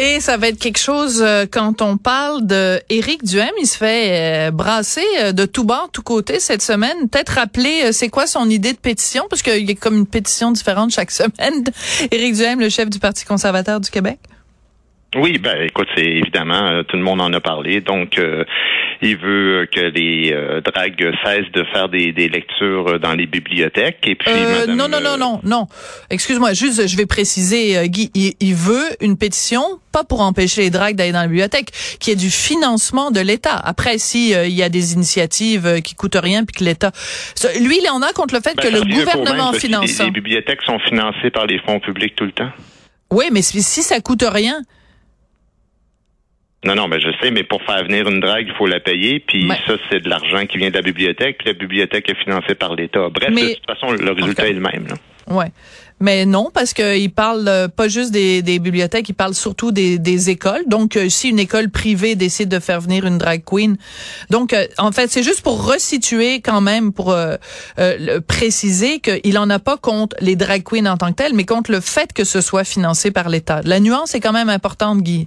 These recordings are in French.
Et ça va être quelque chose euh, quand on parle de Éric Duhem. Il se fait euh, brasser euh, de tout bord, tout côté cette semaine. Peut-être rappeler c'est quoi son idée de pétition, parce qu'il y a comme une pétition différente chaque semaine. Éric Duhem, le chef du Parti conservateur du Québec. Oui, ben écoute, c'est évidemment tout le monde en a parlé. Donc, il veut que les euh, dragues cessent de faire des, des, lectures dans les bibliothèques. Et puis, euh, non, non, non, non, non. Excuse-moi, juste, je vais préciser, Guy. Il, il, veut une pétition, pas pour empêcher les dragues d'aller dans la bibliothèque, qui est du financement de l'État. Après, si il y a des initiatives qui coûtent rien, puis que l'État, lui, il en a contre le fait ben, que le gouvernement finance les, les bibliothèques sont financées par les fonds publics tout le temps. Oui, mais si, si ça coûte rien, non, non, mais je sais, mais pour faire venir une drague, il faut la payer, puis ça, c'est de l'argent qui vient de la bibliothèque, puis la bibliothèque est financée par l'État. Bref, de toute façon, le résultat est le même. Là. Ouais. Mais non, parce qu'il parle euh, pas juste des, des, bibliothèques, il parle surtout des, des écoles. Donc, euh, si une école privée décide de faire venir une drag queen, donc euh, en fait, c'est juste pour resituer quand même, pour préciser qu'il en a pas contre les drag queens en tant que telles, mais contre le fait que ce soit financé par l'État. La nuance est quand même importante, Guy.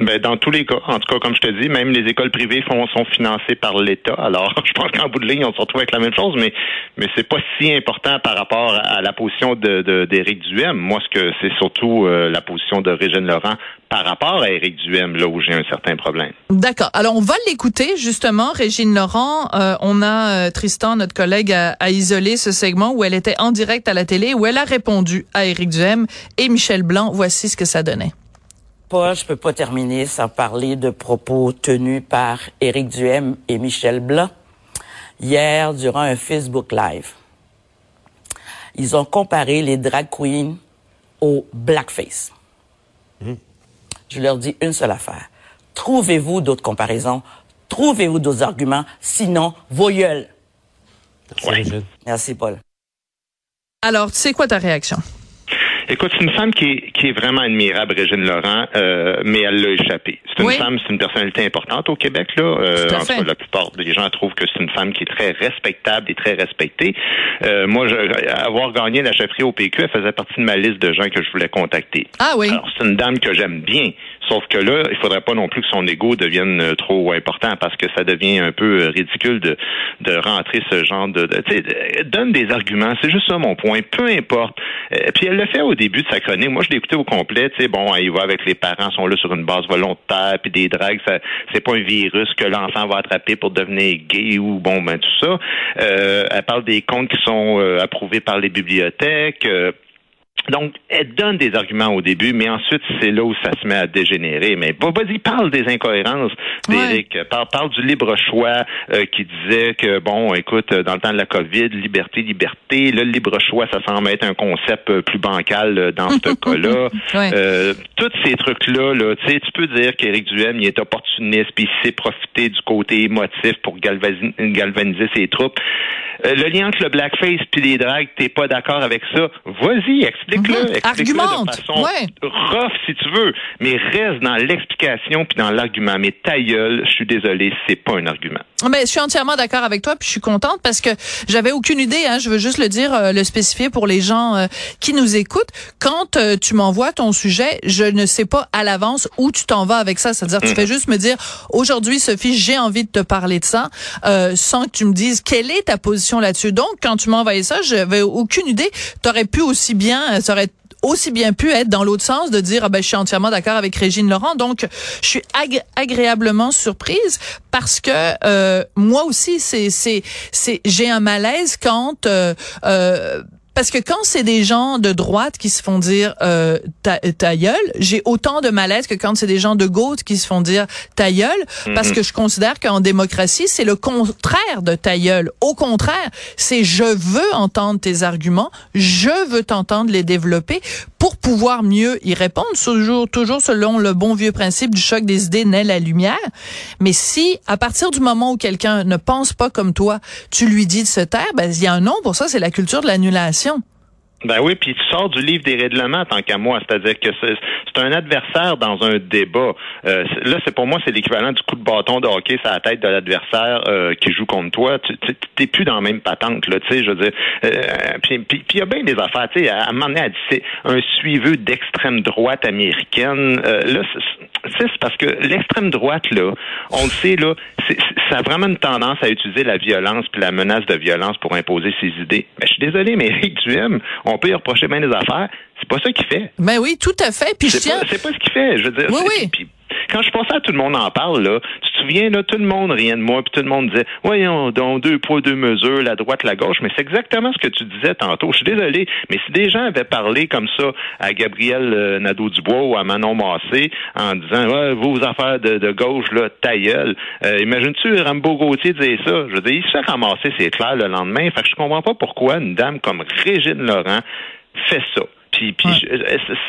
Ben, dans tous les cas, en tout cas, comme je te dis, même les écoles privées font, sont financées par l'État. Alors, je pense qu'en bout de ligne, on se retrouve avec la même chose, mais mais c'est pas si important par rapport à la position de d'Éric Duhem. Moi, ce que c'est surtout euh, la position de Régine Laurent par rapport à Éric Duhem, là où j'ai un certain problème. D'accord. Alors, on va l'écouter justement, Régine Laurent. Euh, on a euh, Tristan, notre collègue, a, a, isolé ce segment où elle était en direct à la télé, où elle a répondu à Éric Duhem et Michel Blanc. Voici ce que ça donnait pas, je peux pas terminer sans parler de propos tenus par Éric Duhem et Michel Blanc hier durant un Facebook Live. Ils ont comparé les drag queens au blackface. Mmh. Je leur dis une seule affaire. Trouvez-vous d'autres comparaisons, trouvez-vous d'autres arguments, sinon vos gueules. Merci, Merci Paul. Alors, tu sais quoi ta réaction? Écoute, c'est une femme qui est, qui est vraiment admirable, Régine Laurent, euh, mais elle l'a échappé. C'est une femme, c'est une personnalité importante au Québec. Là. Euh, en tout cas, la plupart des gens trouvent que c'est une femme qui est très respectable et très respectée. Euh, moi, je, avoir gagné la chefferie au PQ, elle faisait partie de ma liste de gens que je voulais contacter. Ah oui. Alors, c'est une dame que j'aime bien. Sauf que là, il faudrait pas non plus que son ego devienne euh, trop important parce que ça devient un peu euh, ridicule de, de rentrer ce genre de... sais, donne des arguments. C'est juste ça mon point. Peu importe. Euh, puis elle le fait au début de sa chronique. Moi, je l'ai écouté au complet. Tu sais, bon, il va avec les parents, sont là sur une base volontaire, puis des dragues, ça, c'est pas un virus que l'enfant va attraper pour devenir gay ou bon, ben tout ça. Euh, elle parle des comptes qui sont approuvés par les bibliothèques. Donc, elle donne des arguments au début, mais ensuite, c'est là où ça se met à dégénérer. Mais vas-y, parle des incohérences d'Éric. Parle, parle, du libre choix euh, qui disait que, bon, écoute, dans le temps de la COVID, liberté, liberté, là, le libre choix, ça semble être un concept euh, plus bancal euh, dans ce cas-là. euh, tous ces trucs-là, là, tu peux dire qu'Éric Duhem, il est opportuniste, puis il sait profiter du côté émotif pour galvaniser, galvaniser ses troupes. Le lien entre le blackface puis les dragues, t'es pas d'accord avec ça? Vas-y, explique explique-le. Mhm. Argumente. de façon rough, si tu veux, mais reste dans l'explication puis dans l'argument. Mais ta gueule, je suis désolé, c'est pas un argument. Mais je suis entièrement d'accord avec toi, puis je suis contente parce que j'avais aucune idée. Hein, je veux juste le dire, euh, le spécifier pour les gens euh, qui nous écoutent. Quand euh, tu m'envoies ton sujet, je ne sais pas à l'avance où tu t'en vas avec ça. C'est-à-dire, tu mhm. fais juste me dire aujourd'hui, Sophie, j'ai envie de te parler de ça, sans que tu me dises quelle est ta position là-dessus. Donc, quand tu m'as envoyé ça, j'avais aucune idée. T'aurais pu aussi bien ça aurait aussi bien pu être dans l'autre sens de dire ah ben je suis entièrement d'accord avec Régine Laurent. Donc je suis agréablement surprise parce que euh, moi aussi c'est c'est c'est j'ai un malaise quand euh, euh, parce que quand c'est des gens de droite qui se font dire euh, ta, ta gueule, j'ai autant de malaise que quand c'est des gens de gauche qui se font dire ta gueule, parce mhm. que je considère qu'en démocratie, c'est le contraire de ta gueule. Au contraire, c'est je veux entendre tes arguments, je veux t'entendre les développer pour pouvoir mieux y répondre, toujours, toujours selon le bon vieux principe du choc des idées naît la lumière. Mais si, à partir du moment où quelqu'un ne pense pas comme toi, tu lui dis de se taire, ben, il y a un nom pour ça, c'est la culture de l'annulation. Ben oui, puis tu sors du livre des règlements tant qu'à moi, c'est-à-dire que c'est un adversaire dans un débat. Euh, là, c'est pour moi, c'est l'équivalent du coup de bâton de hockey sur la tête de l'adversaire euh, qui joue contre toi. Tu t'es plus dans la même patente, là, tu sais, je veux dire. Euh, puis il y a bien des affaires, tu sais, à, un moment un suiveux d'extrême droite américaine. Euh, là, c'est parce que l'extrême droite, là, on le sait, là, ça a vraiment une tendance à utiliser la violence puis la menace de violence pour imposer ses idées. Mais je suis désolé, mais Eric Duhem, on peut y reprocher bien des affaires. C'est pas ça qu'il fait. Ben oui, tout à fait. Puis c'est pas, ce qu'il fait. Je veux dire, oui, oui. quand je pensais à tout le monde en parle, là, souviens, là, tout le monde rien de moi, puis tout le monde disait, voyons, donc deux poids, deux mesures, la droite, la gauche, mais c'est exactement ce que tu disais tantôt. Je suis désolé, mais si des gens avaient parlé comme ça à Gabriel euh, Nadeau-Dubois ou à Manon Massé en disant, ouais, vos affaires de, gauche, là, ta gueule, euh, imagines-tu Rambo Gauthier disait ça? Je veux dire, il se fait ramasser, c'est clair, le lendemain. Fait que je comprends pas pourquoi une dame comme Régine Laurent fait ça. Puis, puis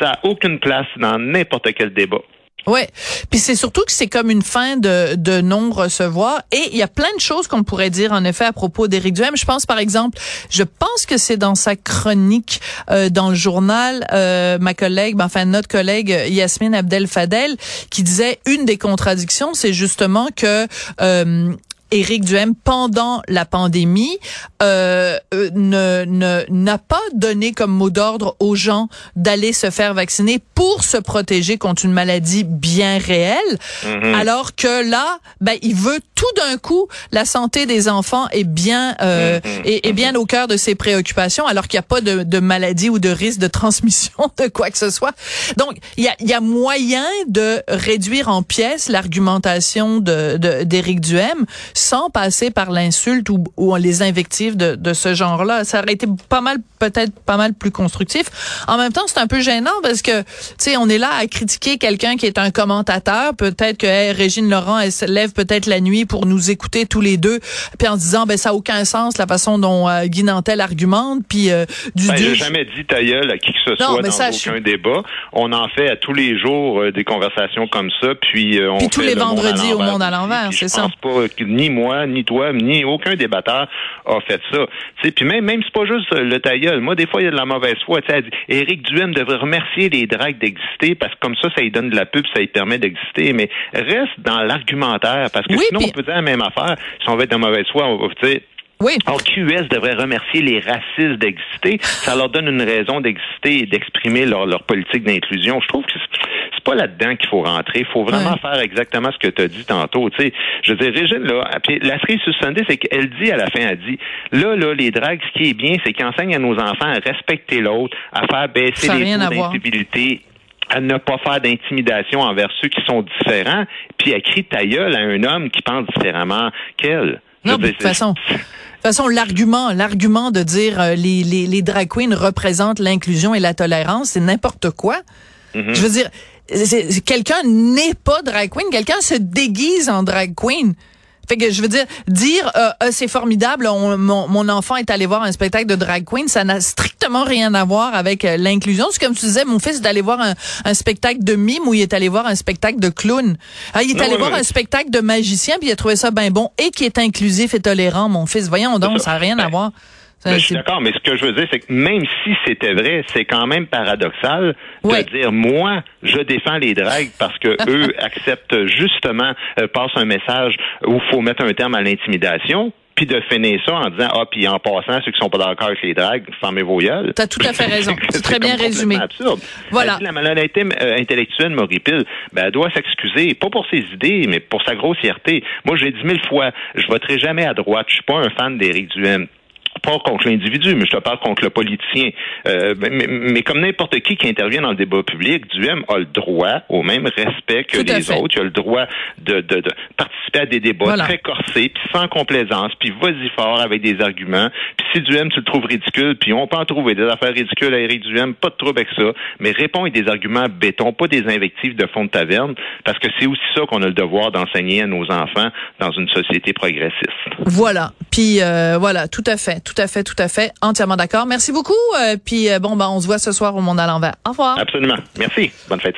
ça n'a aucune place dans n'importe quel débat. Ouais, puis c'est surtout que c'est comme une fin de, de non recevoir et il y a plein de choses qu'on pourrait dire en effet à propos d'Éric Duhem. Je pense par exemple, je pense que c'est dans sa chronique euh, dans le journal, euh, ma collègue, ben, enfin notre collègue Yasmine Abdel Fadel, qui disait une des contradictions, c'est justement que euh, Éric Duhem, pendant la pandémie, euh, euh, ne n'a pas donné comme mot d'ordre aux gens d'aller se faire vacciner pour se protéger contre une maladie bien réelle, mhm. alors que là, ben, il veut tout d'un coup la santé des enfants est bien euh, mhm. est, bien au cœur de ses préoccupations, alors qu'il n'y a pas de, de, maladie ou de risque de transmission de quoi que ce soit. Donc, il y a, y a moyen de réduire en pièces l'argumentation de d'Éric Duhem sans passer par l'insulte ou, ou, les invectives de, de ce genre-là. Ça aurait été pas mal, peut-être pas mal plus constructif. En même temps, c'est un peu gênant parce que, tu sais, on est là à critiquer quelqu'un qui est un commentateur. Peut-être que Régine Laurent, elle se lève peut-être la nuit pour nous écouter tous les deux, puis en disant, ben ça a aucun sens la façon dont euh, Guy Nantel argumente, puis euh, du. Ben, j'ai jamais dit ta à qui que ce soit dans aucun débat. On en fait à tous les jours euh, des conversations comme ça, puis euh, on. Puis tous les vendredis au monde à l'envers, c'est ça. Je pense pas que ni moi, ni toi, ni aucun débatteur a fait ça. Puis même, même c'est pas juste le tailleul. Moi, des fois, il y a de la mauvaise foi. T'sais, Éric Duhem devrait remercier les drags d'exister parce que comme ça, ça lui donne de la pub, ça lui permet d'exister. Mais reste dans l'argumentaire parce que sinon, on peut dire la même affaire. Si on veut être de mauvaise foi, on va dire oui. Alors, QS devrait remercier les racistes d'exister. Ça leur donne une raison d'exister et d'exprimer leur, leur politique d'inclusion. Je trouve que c'est pas là-dedans qu'il faut rentrer. Il faut vraiment faire exactement ce que tu as dit tantôt. Tu sais, je veux dire, Régine, là, la cerise sur Sunday, c'est qu'elle dit à la fin, elle dit, là, là, les dragues, ce qui est bien, c'est qu'ils enseignent à nos enfants à respecter l'autre, à faire baisser les taux à ne pas faire d'intimidation envers ceux qui sont différents, puis elle crie ta gueule à un homme qui pense différemment qu'elle. Non, de toute façon. De toute façon, l'argument, l'argument de dire euh, les, les, les drag queens représentent l'inclusion et la tolérance, c'est n'importe quoi. Mm-hmm. Je veux dire, quelqu'un n'est pas drag queen, quelqu'un se déguise en drag queen. Fait que je veux dire, dire euh, euh, c'est formidable, mon, mon, enfant est allé voir un spectacle de drag queen, ça n'a strictement rien à voir avec euh, l'inclusion. C'est comme tu disais, mon fils est allé voir un, un, spectacle de mime ou il est allé voir un spectacle de clown. Ah, il est allé voir un spectacle de magicien puis il a trouvé ça bien bon et qui est inclusif et tolérant, mon fils. Voyons donc, ça n'a rien à ben, voir. Ben, je suis d'accord, mais ce que je veux dire, c'est que même si c'était vrai, c'est quand même paradoxal de dire moi, je défends les dragues parce que eux acceptent justement, euh, passent un message où il faut mettre un terme à l'intimidation, puis de finir ça en disant ah puis en passant ceux qui sont pas d'accord avec les dragues fermez vos gueules. T'as tout à fait raison. C'est très bien résumé. Absurde. Voilà. la malhonnêteté euh, intellectuelle m'horripile. Ben elle doit s'excuser pas pour ses idées mais pour sa grossièreté. Moi j'ai dit mille fois je voterai jamais à droite. Je suis pas un fan d'Éric Duhem pas contre l'individu, mais je te parle contre le politicien. Euh, mais, comme n'importe qui qui intervient dans le débat public, Duhem a le droit au même respect que les autres. Il a le droit de, de, de participer à des débats très corsés, puis sans complaisance, puis vas-y fort avec des arguments. Puis si Duhem, tu le trouves ridicule, puis on peut en trouver des affaires ridicules à Eric Duhem, pas de trouble avec ça, mais réponds avec des arguments béton, pas des invectives de fond de taverne, parce que c'est aussi ça qu'on a le devoir d'enseigner à nos enfants dans une société progressiste. Voilà. Puis euh, voilà, tout à fait. Tout à fait, tout à fait. Entièrement d'accord. Merci beaucoup. Euh, puis euh, bon, ben, on se voit ce soir au Monde à l'envers. Au revoir. Absolument. Merci. Bonne fête.